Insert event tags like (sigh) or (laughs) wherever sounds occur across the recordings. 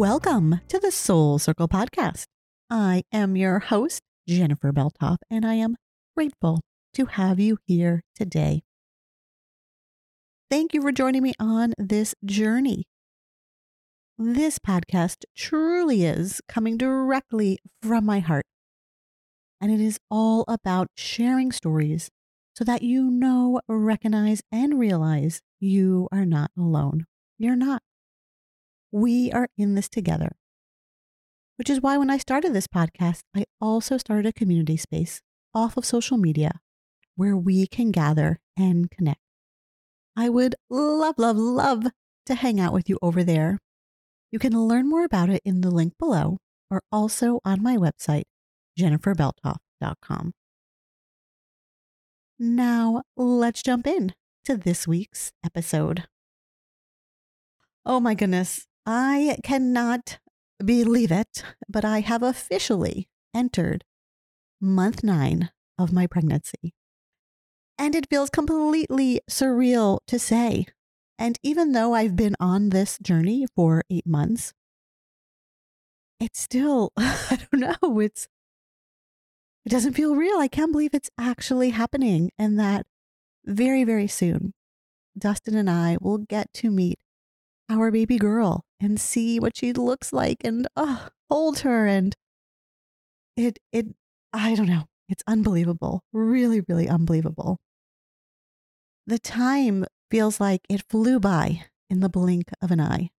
Welcome to the Soul Circle podcast. I am your host, Jennifer Beltoff, and I am grateful to have you here today. Thank you for joining me on this journey. This podcast truly is coming directly from my heart, and it is all about sharing stories so that you know, recognize, and realize you are not alone. You're not. We are in this together. Which is why when I started this podcast, I also started a community space off of social media where we can gather and connect. I would love, love, love to hang out with you over there. You can learn more about it in the link below or also on my website, jenniferbeltoff.com. Now, let's jump in to this week's episode. Oh my goodness, I cannot believe it, but I have officially entered month nine of my pregnancy. And it feels completely surreal to say. And even though I've been on this journey for eight months, it's still, (laughs) I don't know, it's, it doesn't feel real. I can't believe it's actually happening. And that very, very soon, Dustin and I will get to meet our baby girl and see what she looks like and oh, hold her and it it I don't know. It's unbelievable. Really, really unbelievable. The time feels like it flew by in the blink of an eye.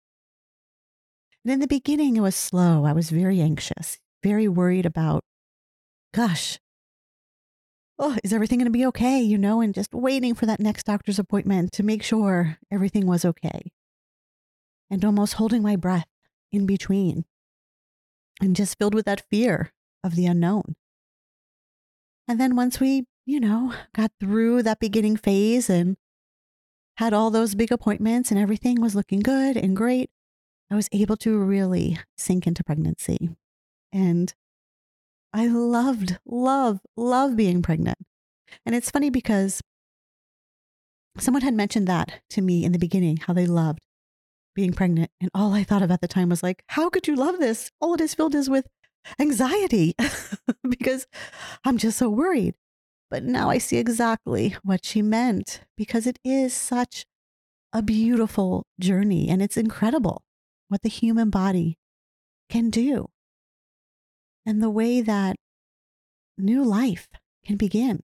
And in the beginning, it was slow. I was very anxious, very worried about, gosh, oh, is everything going to be okay? You know, and just waiting for that next doctor's appointment to make sure everything was okay and almost holding my breath in between and just filled with that fear of the unknown. And then once we, you know, got through that beginning phase and had all those big appointments and everything was looking good and great, I was able to really sink into pregnancy. And I loved, love, love being pregnant. And it's funny because someone had mentioned that to me in the beginning, how they loved being pregnant. And all I thought of at the time was like, how could you love this? All it is filled is with anxiety (laughs) because I'm just so worried. But now I see exactly what she meant because it is such a beautiful journey and it's incredible what the human body can do and the way that new life can begin.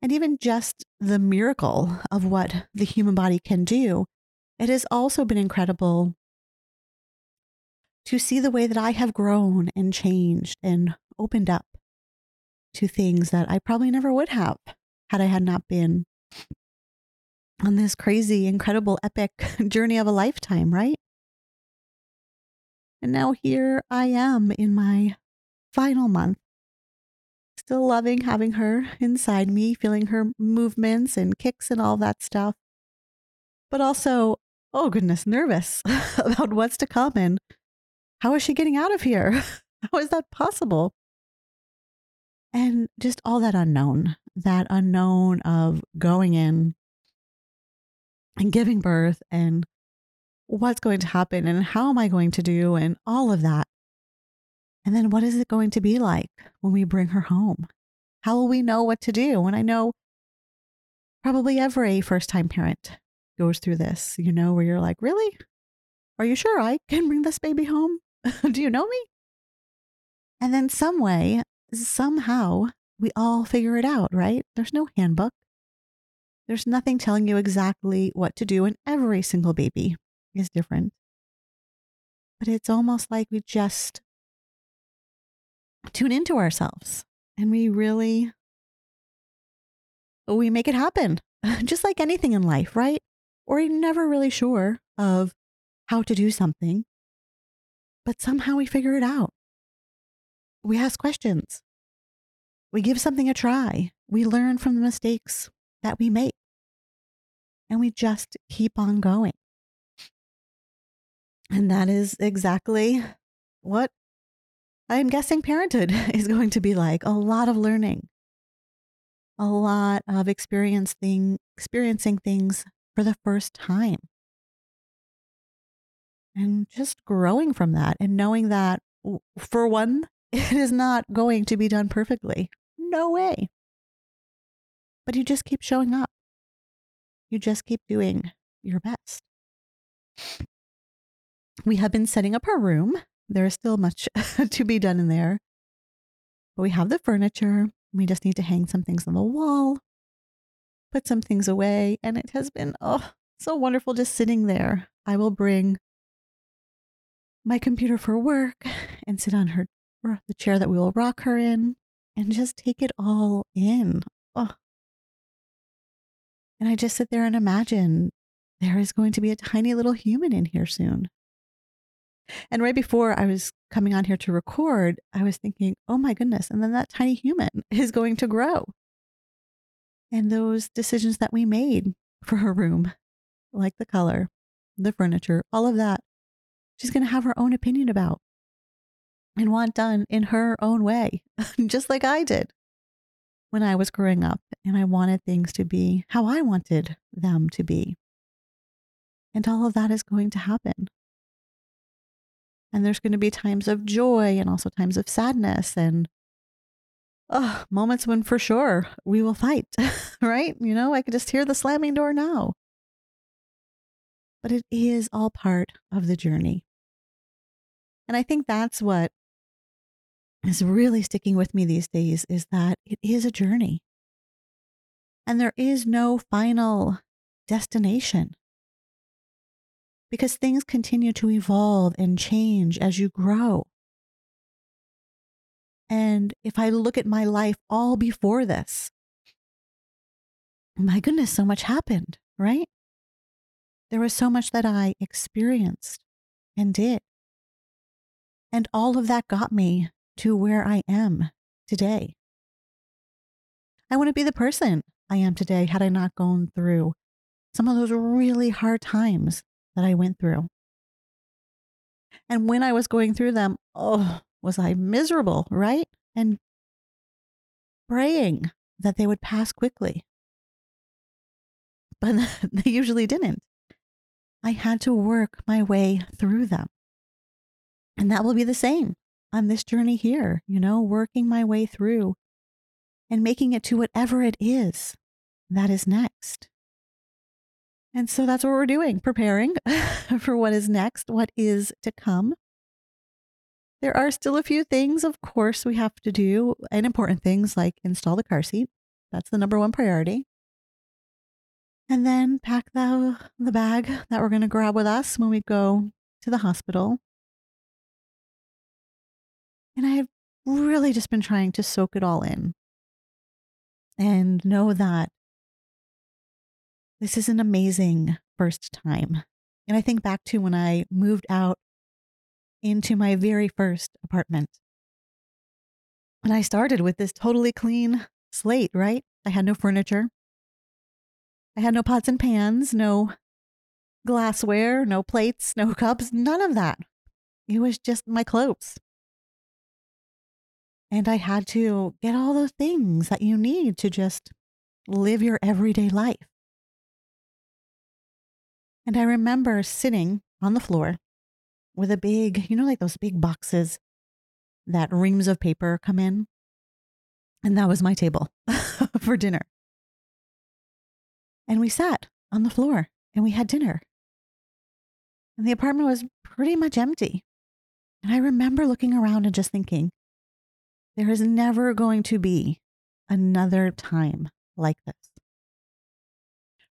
And even just the miracle of what the human body can do it has also been incredible to see the way that I have grown and changed and opened up to things that I probably never would have had I had not been on this crazy, incredible, epic (laughs) journey of a lifetime, right? And now here I am in my final month, still loving having her inside me, feeling her movements and kicks and all that stuff, but also oh goodness, nervous (laughs) about what's to come and how is she getting out of here? (laughs) how is that possible? And just all that unknown, that unknown of going in and giving birth and what's going to happen and how am I going to do and all of that. And then what is it going to be like when we bring her home? How will we know what to do? And I know probably every first time parent goes through this, you know, where you're like, really? Are you sure I can bring this baby home? (laughs) Do you know me? And then, some way, somehow, we all figure it out, right? There's no handbook. There's nothing telling you exactly what to do, and every single baby is different. But it's almost like we just tune into ourselves and we really we make it happen (laughs) just like anything in life right or never really sure of how to do something, but somehow we figure it out. We ask questions. We give something a try. We learn from the mistakes that we make. And we just keep on going. And that is exactly what I'm guessing parenthood (laughs) is going to be like a lot of learning, a lot of experiencing, experiencing things for the first time. and just growing from that and knowing that, for one, (laughs) it is not going to be done perfectly. No way. But you just keep showing up. You just keep doing your best. We have been setting up our room. There is still much (laughs) to be done in there. But we have the furniture. We just need to hang some things on the wall, put some things away. And it has been, oh, so wonderful just sitting there. I will bring my computer for work and sit on her the chair that we will rock her in and just take it all in. Oh. And I just sit there and imagine there is going to be a tiny little human in here soon. And right before I was coming on here to record, I was thinking, oh my goodness. And then that tiny human (laughs) is going to grow. And those decisions that we made for her room, like the color, the furniture, all of that, she's going to have her own opinion about and want done in her own way, (laughs) just like I did when I was growing up. And I wanted things to be how I wanted them to be. And all of that is going to happen. And there's going to be times of joy and also times of sadness and oh, moments when for sure we will fight, (laughs) right? You know, I could just hear the slamming door now. But it is all part of the journey. And I think that's what is really sticking with me these days is that it is a journey. And there is no final destination because things continue to evolve and change as you grow. And if I look at my life all before this, my goodness, so much happened, right? There was so much that I experienced and did. And all of that got me to where I am today. I wouldn't be the person I am today had I not gone through some of those really hard times that I went through. And when I was going through them, oh, was I miserable, right? And praying that they would pass quickly. But (laughs) they usually didn't. I had to work my way through them. And that will be the same on this journey here, you know, working my way through and making it to whatever it is that is next. And so that's what we're doing, preparing (laughs) for what is next, what is to come. There are still a few things, of course, we have to do, and important things like install the car seat. That's the number one priority. And then pack the, the bag that we're going to grab with us when we go to the hospital. And I've really just been trying to soak it all in and know that this is an amazing first time. And I think back to when I moved out into my very first apartment. And I started with this totally clean slate, right? I had no furniture. I had no pots and pans, no glassware, no plates, no cups, none of that. It was just my clothes. And I had to get all the things that you need to just live your everyday life. And I remember sitting on the floor with a big, you know, like those big boxes that reams of paper come in. And that was my table (laughs) for dinner. And we sat on the floor and we had dinner. And the apartment was pretty much empty. And I remember looking around and just thinking, there is never going to be another time like this.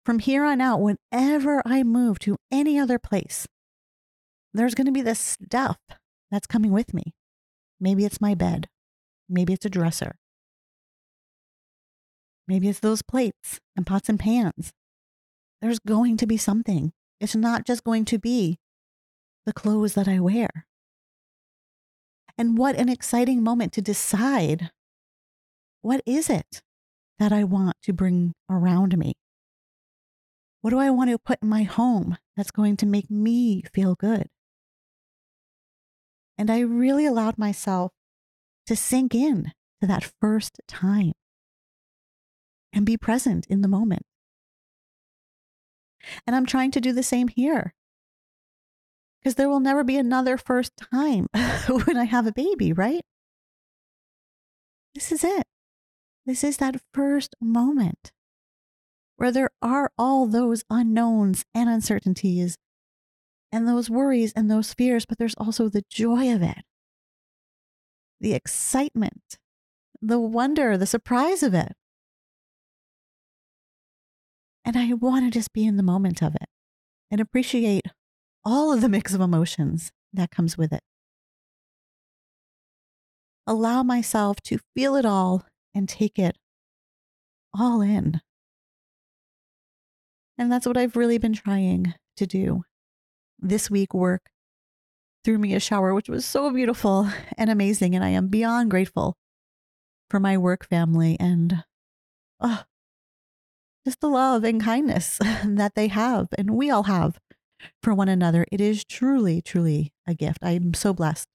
From here on out, whenever I move to any other place, there's going to be this stuff that's coming with me. Maybe it's my bed. Maybe it's a dresser. Maybe it's those plates and pots and pans. There's going to be something. It's not just going to be the clothes that I wear. And what an exciting moment to decide what is it that I want to bring around me? What do I want to put in my home that's going to make me feel good? And I really allowed myself to sink in to that first time and be present in the moment. And I'm trying to do the same here. Because there will never be another first time (laughs) when I have a baby, right? This is it. This is that first moment where there are all those unknowns and uncertainties and those worries and those fears, but there's also the joy of it, the excitement, the wonder, the surprise of it. And I want to just be in the moment of it and appreciate all of the mix of emotions that comes with it. Allow myself to feel it all and take it all in. And that's what I've really been trying to do. This week, work threw me a shower, which was so beautiful (laughs) and amazing. And I am beyond grateful for my work family and oh, just the love and kindness (laughs) that they have and we all have for one another. It is truly, truly a gift. I'm so blessed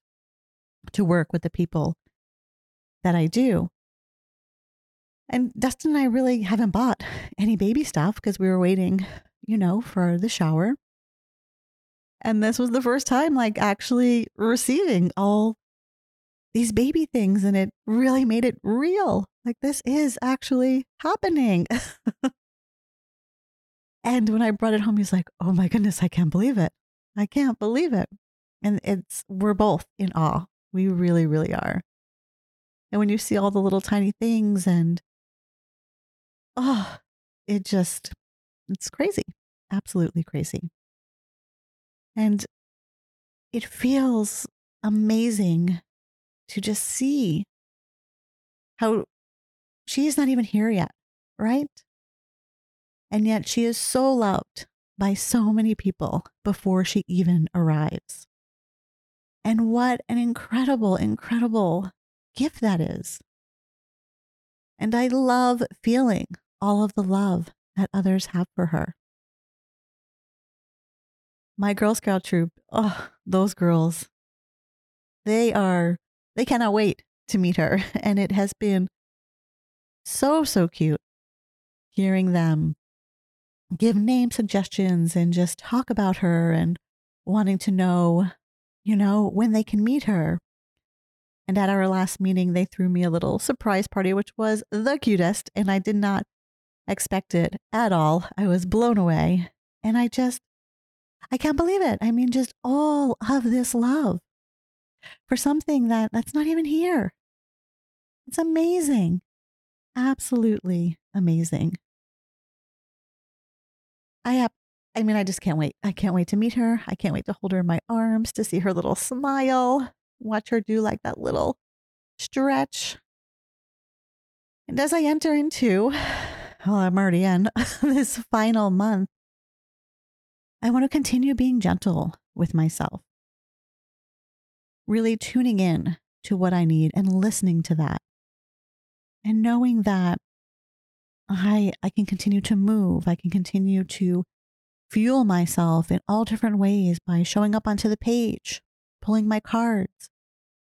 to work with the people that I do. And Dustin and I really haven't bought any baby stuff because we were waiting, you know, for the shower. And this was the first time, like, actually receiving all these baby things. And it really made it real. Like, this is actually happening. (laughs) and when I brought it home, he's like, oh my goodness, I can't believe it. I can't believe it. And it's, we're both in awe. We really, really are. And when you see all the little tiny things and oh, it just, it's crazy, absolutely crazy. And it feels amazing to just see how she is not even here yet, right? And yet she is so loved by so many people before she even arrives. And what an incredible, incredible gift that is. And I love feeling all of the love that others have for her. My Girl Scout troop, oh, those girls, they are, they cannot wait to meet her. (laughs) And it has been so, so cute hearing them give name suggestions and just talk about her and wanting to know, you know, when they can meet her. And at our last meeting, they threw me a little surprise party, which was the cutest. And I did not expect it at all. I was blown away. And I just, I can't believe it. I mean, just all of this love for something that that's not even here. It's amazing. Absolutely amazing. I have, I mean, I just can't wait. I can't wait to meet her. I can't wait to hold her in my arms, to see her little smile, watch her do like that little stretch. And as I enter into (sighs) well, I'm already in (laughs) this final month, I want to continue being gentle with myself, really tuning in to what I need and listening to that, and knowing that I, I can continue to move, I can continue to fuel myself in all different ways by showing up onto the page, pulling my cards,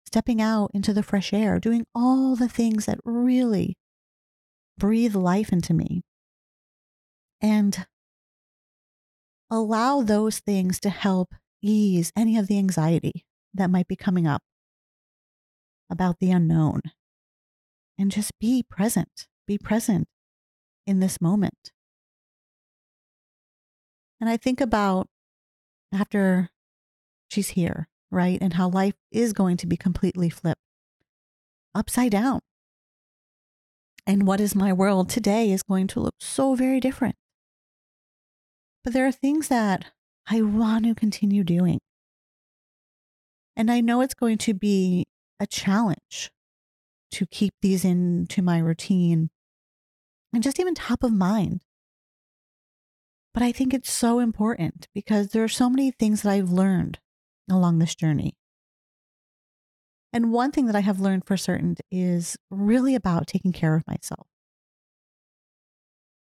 stepping out into the fresh air, doing all the things that really breathe life into me. And allow those things to help ease any of the anxiety that might be coming up about the unknown. And just be present, be present in this moment. And I think about after she's here, right? And how life is going to be completely flipped upside down. And what is my world today is going to look so very different. But there are things that I want to continue doing. And I know it's going to be a challenge to keep these into my routine and just even top of mind. But I think it's so important because there are so many things that I've learned along this journey. And one thing that I have learned for certain is really about taking care of myself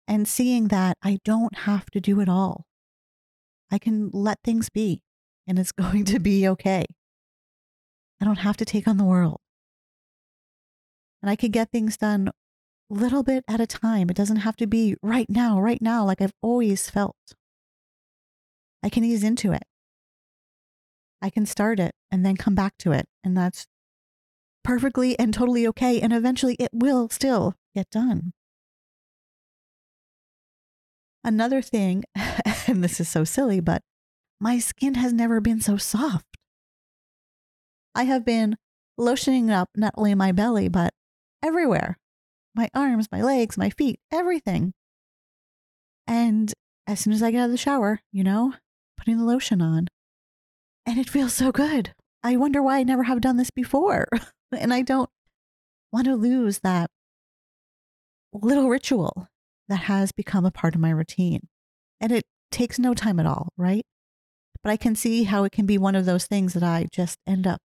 and seeing that I don't have to do it all. I can let things be and it's (laughs) going to be okay. I don't have to take on the world. And I can get things done little bit at a time. It doesn't have to be right now, right now, like I've always felt. I can ease into it. I can start it and then come back to it. And that's perfectly and totally okay. And eventually it will still get done. Another thing, (laughs) and this is so silly, but my skin has never been so soft. I have been lotioning up not only my belly, but everywhere my arms, my legs, my feet, everything. And as soon as I get out of the shower, you know, putting the lotion on, and it feels so good. I wonder why I never have done this before. (laughs) and I don't want to lose that little ritual that has become a part of my routine. And it takes no time at all, right? But I can see how it can be one of those things that I just end up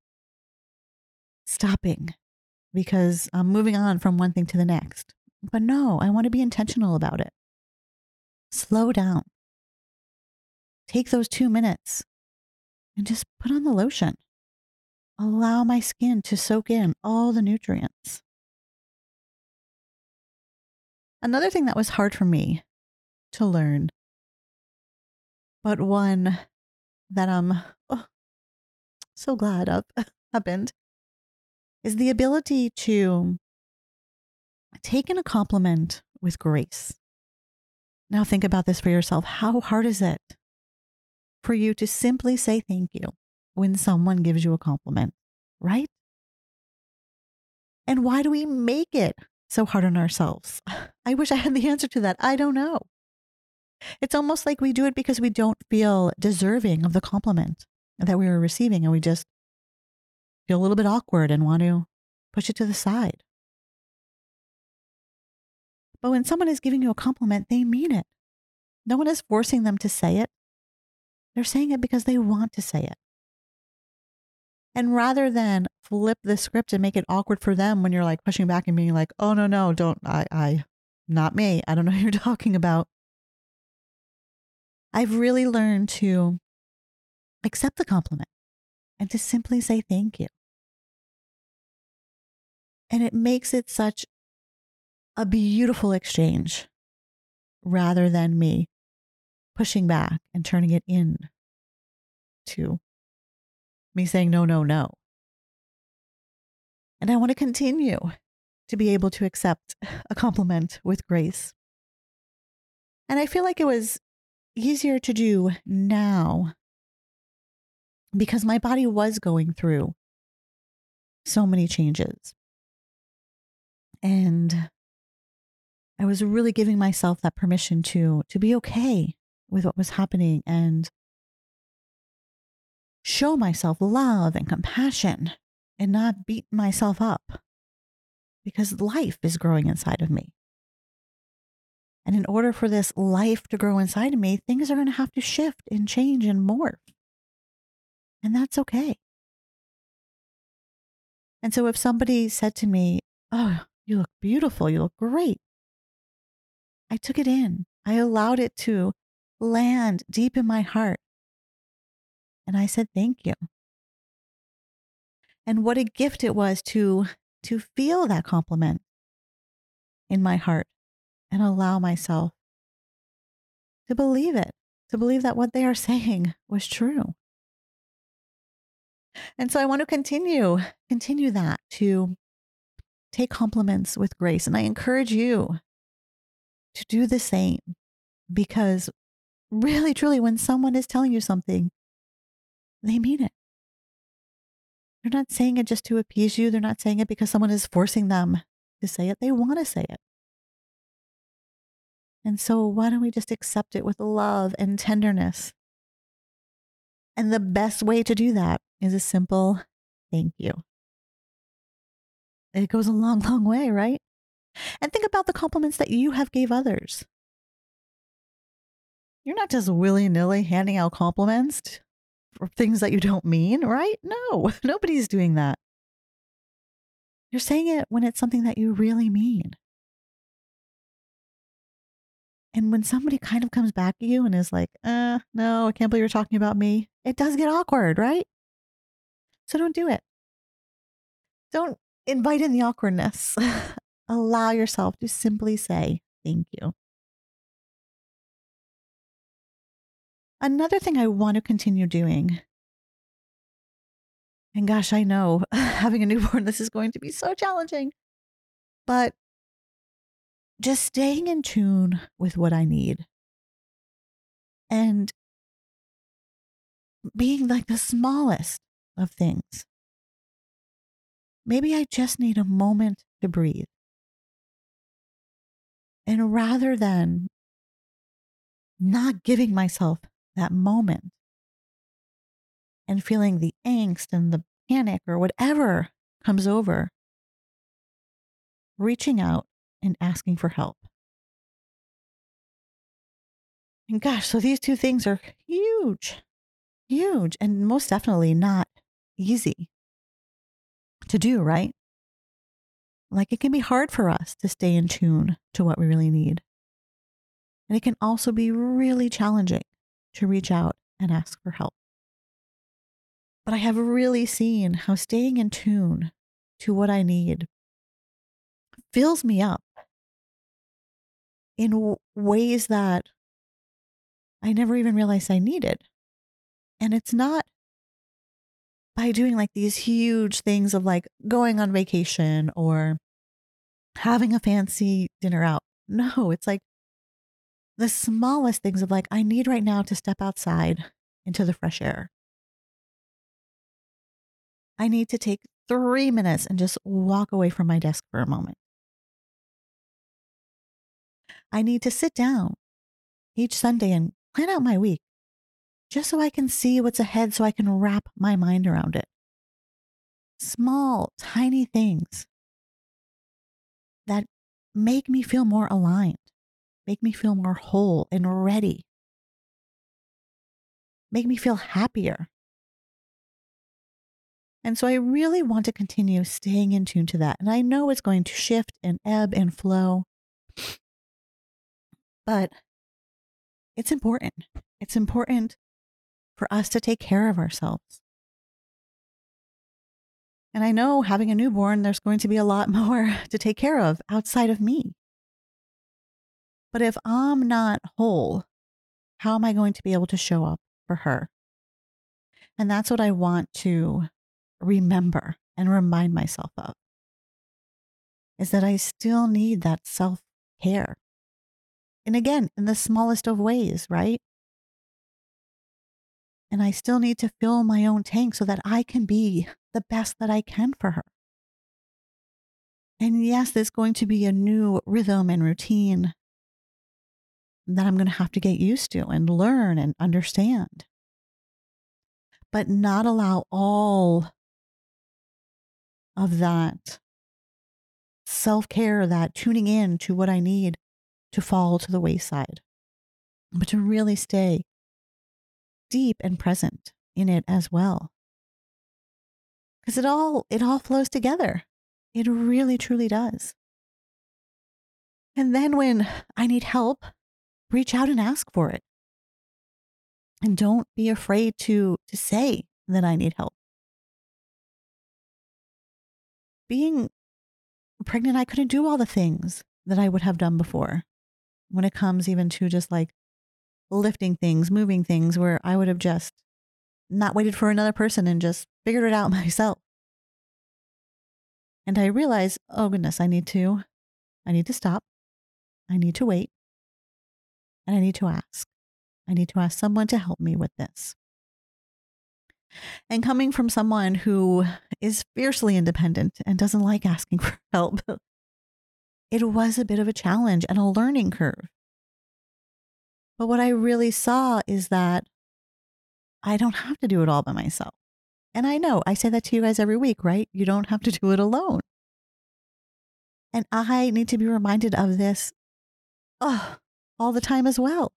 stopping because I'm moving on from one thing to the next. But no, I want to be intentional about it. Slow down. Take those two minutes and just put on the lotion. Allow my skin to soak in all the nutrients. Another thing that was hard for me to learn, but one that I'm oh, so glad of (laughs) happened, is the ability to take in a compliment with grace. Now, think about this for yourself. How hard is it for you to simply say thank you when someone gives you a compliment, right? And why do we make it so hard on ourselves? (laughs) I wish I had the answer to that. I don't know. It's almost like we do it because we don't feel deserving of the compliment that we are receiving and we just feel a little bit awkward and want to push it to the side. But when someone is giving you a compliment, they mean it. No one is forcing them to say it. They're saying it because they want to say it. And rather than flip the script and make it awkward for them when you're like pushing back and being like, oh, no, no, don't, I, I, not me. I don't know what you're (laughs) talking about. I've really learned to accept the compliment and to simply say thank you. And it makes it such a beautiful exchange rather than me pushing back and turning it in to me saying, no, no, no. And I want to continue to be able to accept a compliment with grace. And I feel like it was easier to do now because my body was going through so many changes. And I was really giving myself that permission to to be okay with what was happening and show myself love and compassion and not beat myself up because life is growing inside of me. And in order for this life to grow inside of me, things are going to have to shift and change and morph. And that's okay. And so if somebody said to me, Oh, you look beautiful. You look great. I took it in. I allowed it to land deep in my heart. And I said, Thank you. And what a gift it was to, to feel that compliment in my heart and allow myself to believe it, to believe that what they are (laughs) saying was true. And so I want to continue, continue that to take compliments with grace. And I encourage you to do the same because really, truly, when someone is telling you something, they mean it. They're not saying it just to appease you. They're not saying it because someone is forcing them to say it. They want to say it. And so, why don't we just accept it with love and tenderness? And the best way to do that is a simple thank you it goes a long, (laughs) long way, right? And think about the compliments that you have gave others. You're not just willy nilly handing out compliments things that you don't mean, right? No, (laughs) nobody's doing that. You're saying it when it's something that you really mean. And when somebody kind of comes back at you and is like, uh, no, I can't believe you're talking about me, it does get awkward, right? So don't do it. Don't invite in the awkwardness. (laughs) Allow yourself to simply say thank you. Another thing I want to continue doing And gosh, I know (laughs) having a newborn, this is going to be so challenging. But just staying in tune with what I need and being like the smallest of things. Maybe I just need a moment to breathe. And rather than not giving myself that moment and feeling the angst and the panic or whatever comes over, reaching out and asking for help. And gosh, so these two things are huge, huge, and most definitely not easy to do, right? Like it can be hard for us to stay in tune to what we really need. And it can also be really challenging to reach out and ask for help. But I have really seen how staying in tune to what I need fills me up in w- ways that I never even realized I needed. And it's not by doing like these huge things of like going on vacation or having a fancy dinner out. (laughs) No, it's like the smallest things of like, I need right now to step outside into the fresh air. I need to take three minutes and just walk away from my desk for a moment. I need to sit down each Sunday and plan out my week just so I can see what's ahead so I can wrap my mind around it. Small, tiny things that make me feel more aligned, make me feel more whole and ready, make me feel happier. And so I really want to continue staying in tune to that. And I know it's going to shift and ebb and flow, but it's important. It's important for us to take care of ourselves. And I know having a newborn, there's going to be a lot (laughs) more to take care of outside of me. But if I'm not whole, how am I going to be able to show up for her? And that's what I want to remember and remind myself of is that I still need that self care. And again, in the smallest of ways, right? And I still need to fill my own tank so that I can be the best that I can for her. And yes, there's going to be a new rhythm and routine that I'm going to have to get used to and learn and understand. But not allow all of that self care, that tuning in to what I need to fall to the wayside, but to really stay deep and present in it as well. Because it all it all flows together. It really truly does. And then when I need help, reach out and ask for it. And don't be afraid to to say that I need help. Being pregnant, I couldn't do all the things that I would have done before when it comes even to just like lifting things, moving things, where I would have just not waited for another person and just figured it out (laughs) myself. And I realized, oh goodness, I need to, I need to stop. I need to wait. And I need to ask. I need to ask someone to help me with this. And coming from someone who is fiercely independent and doesn't like asking (laughs) for help, it was a bit of a challenge and a learning curve. But what I really saw is that I don't have to do it all by myself. And I know I say that to you guys every week, right? You don't have to (laughs) do it alone. And I need to be reminded of this oh, all the time as well.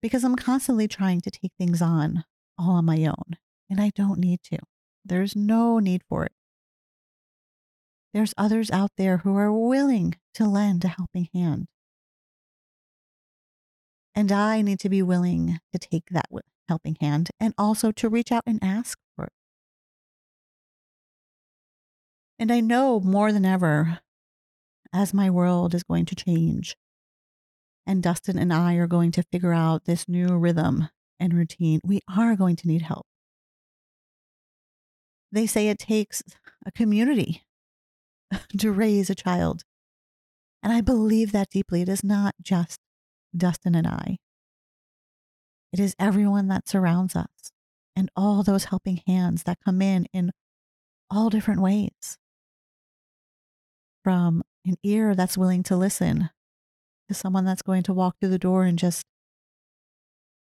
Because I'm constantly trying to take things on all on my own, and I don't need to. There's no need for it. There's others out there who are willing to lend a helping hand. And I need to be willing to take that helping hand and also to reach out and ask for it. And I know more than ever, as my world is going to change, and Dustin and I are going to figure out this new rhythm and routine, we are going to need help. They say it takes a community (laughs) to raise a child. And I believe that deeply. It is not just Dustin and I, it is everyone that surrounds us and all those helping hands that come in in all different ways. From an ear that's willing to listen to someone that's going to walk through the door and just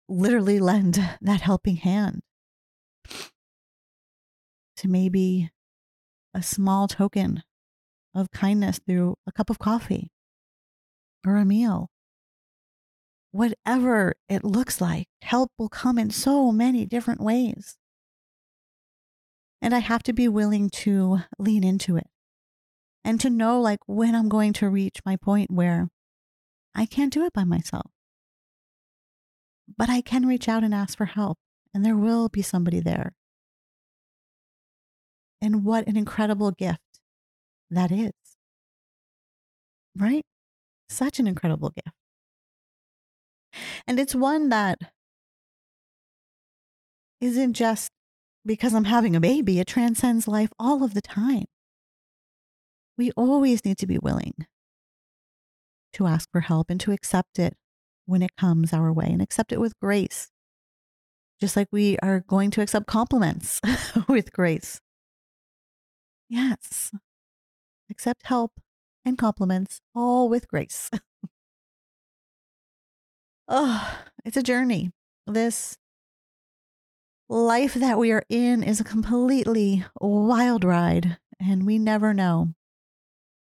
literally (laughs) lend that helping hand to maybe a small token of kindness through a cup of coffee or a meal. Whatever it looks like, help will come in so many different ways. And I have to be willing to lean into it and to know like when I'm going to reach my point where I can't do it by myself. But I can reach out and ask for help, and there will be somebody there. And what an incredible gift that is. Right? Such an incredible gift. And it's one that isn't just because I'm having a baby, it transcends life all of the time. We always need to be willing to ask for help and to accept it when it comes our way and accept it with grace. Just like we are going to accept compliments (laughs) with grace. Yes. Accept help and compliments all with grace. (laughs) oh, it's a journey. This life that we are in is a completely wild ride, and we never know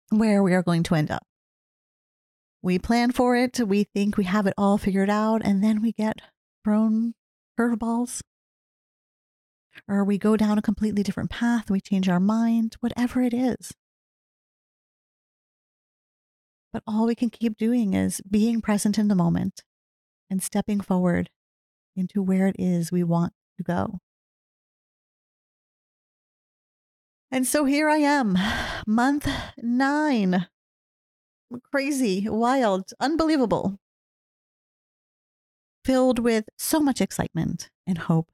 where we are going to end up. We plan for it, we think we have it all figured out, and then we get thrown curveballs. Or we go down a completely different path, we change our mind, whatever it is. But all we can keep doing is being present in the moment and stepping forward into where it is we want to go. And so here I am, (sighs) month nine. Crazy, wild, unbelievable. Filled with so much excitement and hope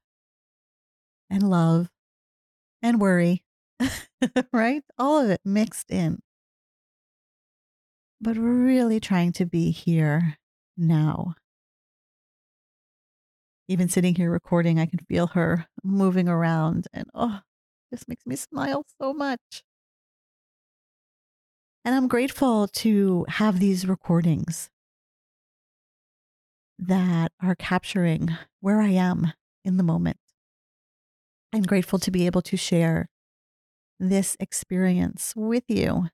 and love and worry, (laughs) right? All of it mixed in. But really trying to be here now. Even sitting here recording, I can feel her moving around and oh, this makes me smile so much. And I'm grateful to have these recordings that are capturing where I am in the moment. I'm grateful to be able to share this experience with you.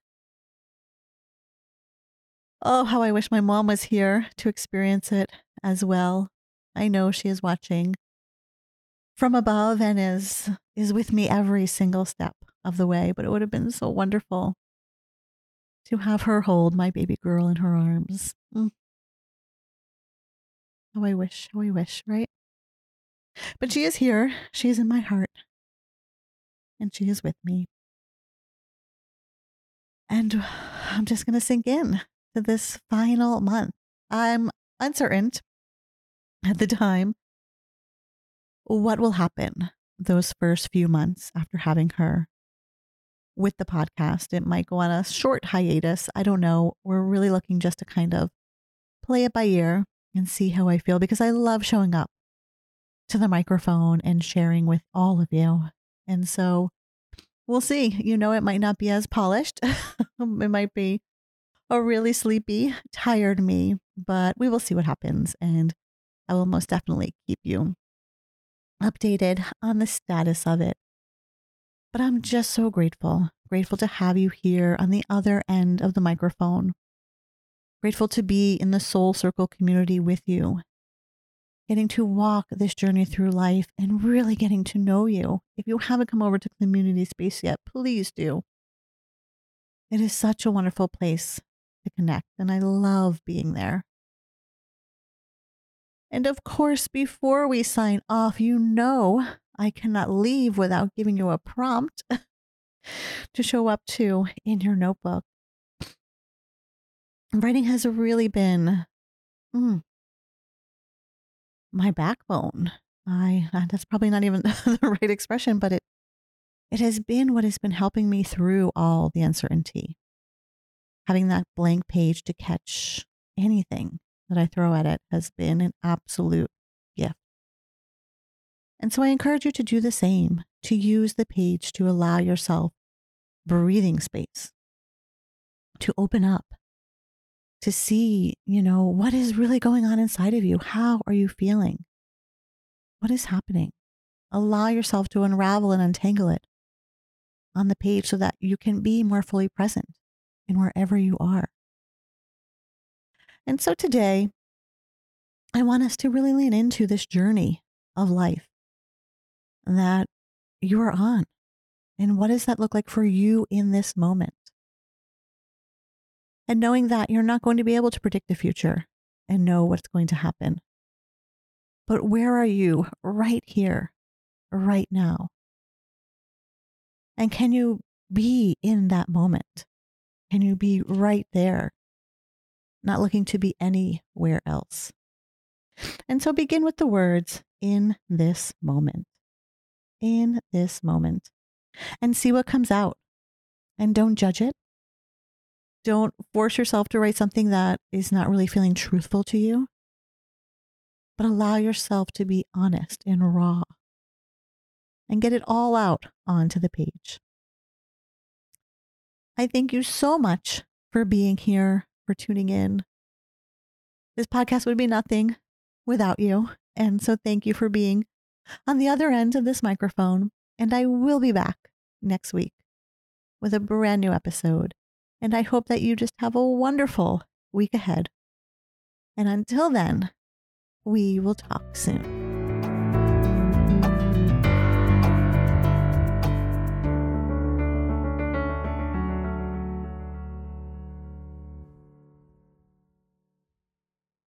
Oh, how I wish my mom was here to experience it as well. I know she is watching from above and is is with me every single step of the way, but it would have been so wonderful to have her hold my baby girl in her arms. Mm. How I wish, how I wish, right? But she is here. She is in my heart. And she is with me. And I'm just going to sink in to this final month. I'm uncertain at the time what will happen those first few months after having her with the podcast. It might go on a short hiatus. I don't know. We're really looking just to kind of play it by ear and see how I feel because I love showing up to the microphone and sharing with all of you. And so we'll see. You know, it might not be as polished, (laughs) um, it might be a really sleepy, tired me, but we will see what happens. And I will most definitely keep you updated on the status of it. But I'm just so grateful, grateful to have you here on the other end of the microphone. Grateful to be in the Soul Circle community with you, getting to walk this journey through life and really getting to know you. If you haven't come over to Community Space yet, please do. It is such a wonderful place to connect, and I love being there. And of course, before we sign off, you know I cannot leave without giving you a prompt (laughs) to show up to in your notebook. Writing has really been mm, my backbone. I uh, that's probably not even (laughs) the right expression, but it it has been what has been helping me through all the uncertainty. Having that blank page to catch anything that I throw at it has been an absolute. And so I encourage you to do the same, to use the page to allow yourself breathing space, to open up, to see, you know, what is really going on inside of you. How are you feeling? What is happening? Allow yourself to unravel and untangle it on the page so that you can be more fully present in wherever you are. And so today, I want us to really lean into this journey of life that you are on. And what does that look like for you in this moment? And knowing that you're not going to be able to predict the future and know what's going to happen. But where are you right here, right now? And can you be in that moment? Can you be right there, not looking to be anywhere else? And so begin with the words in this moment, in this moment, and see what comes out. And don't judge it. Don't force yourself to write something that is not really feeling truthful to you, but allow yourself to be honest and raw and get it all out onto the page. I thank you so much for being here, for tuning in. This podcast would be nothing without you. And so thank you for being on the other end of this microphone. And I will be back next week with a brand new episode. And I hope that you just have a wonderful week ahead. And until then, we will talk soon.